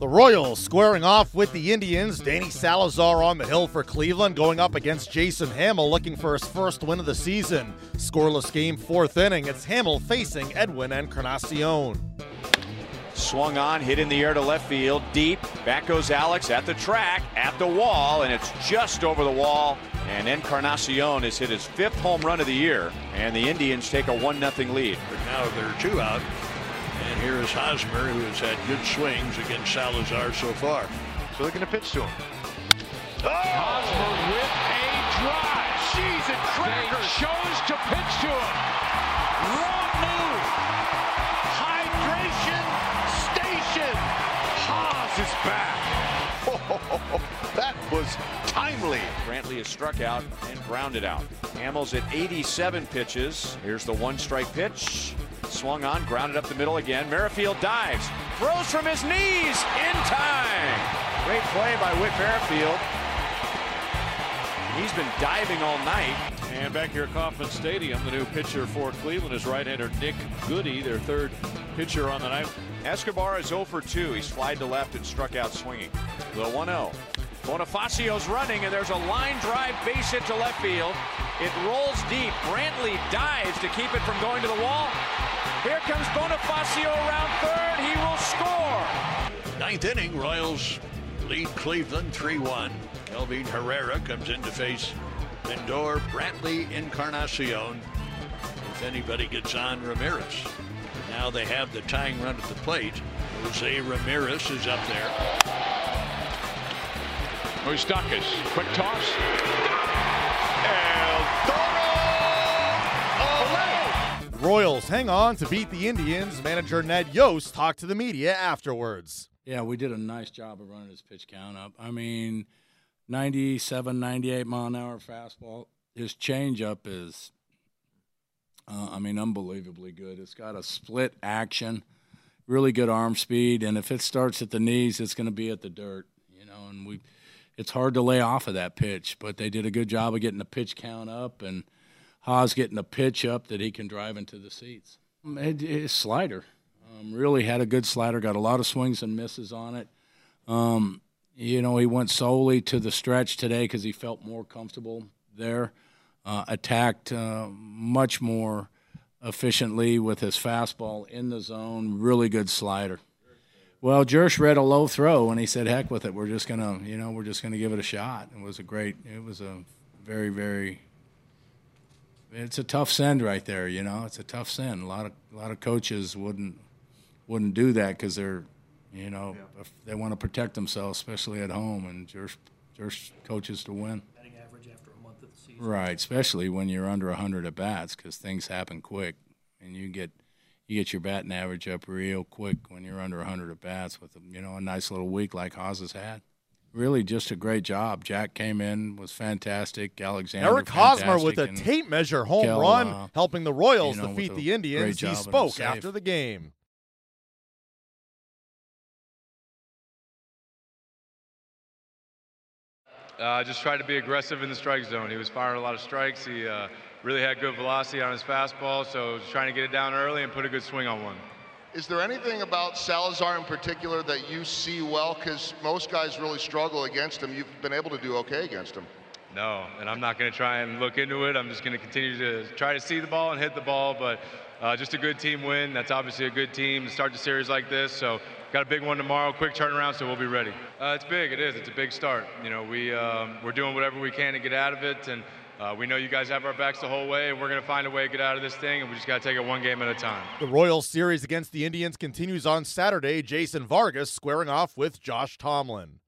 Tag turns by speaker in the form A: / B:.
A: The Royals squaring off with the Indians. Danny Salazar on the hill for Cleveland, going up against Jason Hammel, looking for his first win of the season. Scoreless game, fourth inning. It's Hammel facing Edwin and Encarnacion.
B: Swung on, hit in the air to left field, deep. Back goes Alex at the track, at the wall, and it's just over the wall. And Encarnacion has hit his fifth home run of the year, and the Indians take a 1 0 lead.
C: But now they're two out. And here is Hosmer, who has had good swings against Salazar so far.
D: So they're going to pitch to him.
E: Oh! Hosmer with a drive. She's a cracker. Chose to pitch to him. Wrong move. Hydration station. Haas is back.
D: that was timely.
B: Brantley is struck out and grounded out. Hammel's at 87 pitches. Here's the one strike pitch. Swung on, grounded up the middle again. Merrifield dives, throws from his knees in time. Great play by Whit Merrifield. He's been diving all night.
F: And back here at Kauffman Stadium, the new pitcher for Cleveland is right-hander Nick Goody, their third pitcher on the night.
B: Escobar is 0 for 2. He's flied to left and struck out swinging. The 1-0. Bonifacio's running, and there's a line drive base hit to left field. It rolls deep. Brantley dives to keep it from going to the wall. Here comes Bonifacio around third. He will score.
C: Ninth inning, Royals lead Cleveland 3-1. Kelvin Herrera comes in to face Lindor, Brantley, Encarnacion. If anybody gets on, Ramirez. Now they have the tying run at the plate. Jose Ramirez is up there.
E: Moustakas, quick toss.
A: Royals hang on to beat the Indians. Manager Ned Yost talked to the media afterwards.
G: Yeah, we did a nice job of running his pitch count up. I mean, 97, 98 mile an hour fastball. His changeup is, uh, I mean, unbelievably good. It's got a split action, really good arm speed, and if it starts at the knees, it's going to be at the dirt. You know, and we, it's hard to lay off of that pitch, but they did a good job of getting the pitch count up and Haas getting a pitch up that he can drive into the seats. His slider um, really had a good slider, got a lot of swings and misses on it. Um, you know, he went solely to the stretch today because he felt more comfortable there. Uh, attacked uh, much more efficiently with his fastball in the zone. Really good slider. Well, Jersh read a low throw and he said, "Heck with it. We're just gonna, you know, we're just gonna give it a shot." It was a great. It was a very, very it's a tough send right there. You know, it's a tough send. A lot of a lot of coaches wouldn't wouldn't do that because they're, you know, yeah. they want to protect themselves, especially at home, and just just coaches to win.
H: Batting average after a month of the season.
G: Right, especially when you're under hundred at bats because things happen quick, and you get you get your batting average up real quick when you're under hundred at bats with you know a nice little week like Haas has had really just a great job. Jack came in, was fantastic. Alexander.
A: Eric Hosmer with a tape measure home
G: Kel,
A: run,
G: uh,
A: helping the Royals
G: you know,
A: defeat the Indians. He spoke after the game.
I: Uh, just tried to be aggressive in the strike zone. He was firing a lot of strikes. He uh, really had good velocity on his fastball, so was trying to get it down early and put a good swing on one.
D: Is there anything about Salazar in particular that you see well? Because most guys really struggle against him. You've been able to do okay against him.
I: No, and I'm not going to try and look into it. I'm just going to continue to try to see the ball and hit the ball. But uh, just a good team win. That's obviously a good team to start the series like this. So got a big one tomorrow. Quick turnaround, so we'll be ready. Uh, it's big. It is. It's a big start. You know, we um, we're doing whatever we can to get out of it, and uh, we know you guys have our backs the whole way, and we're going to find a way to get out of this thing, and we just got to take it one game at a time.
A: The Royals series against the Indians continues on Saturday. Jason Vargas squaring off with Josh Tomlin.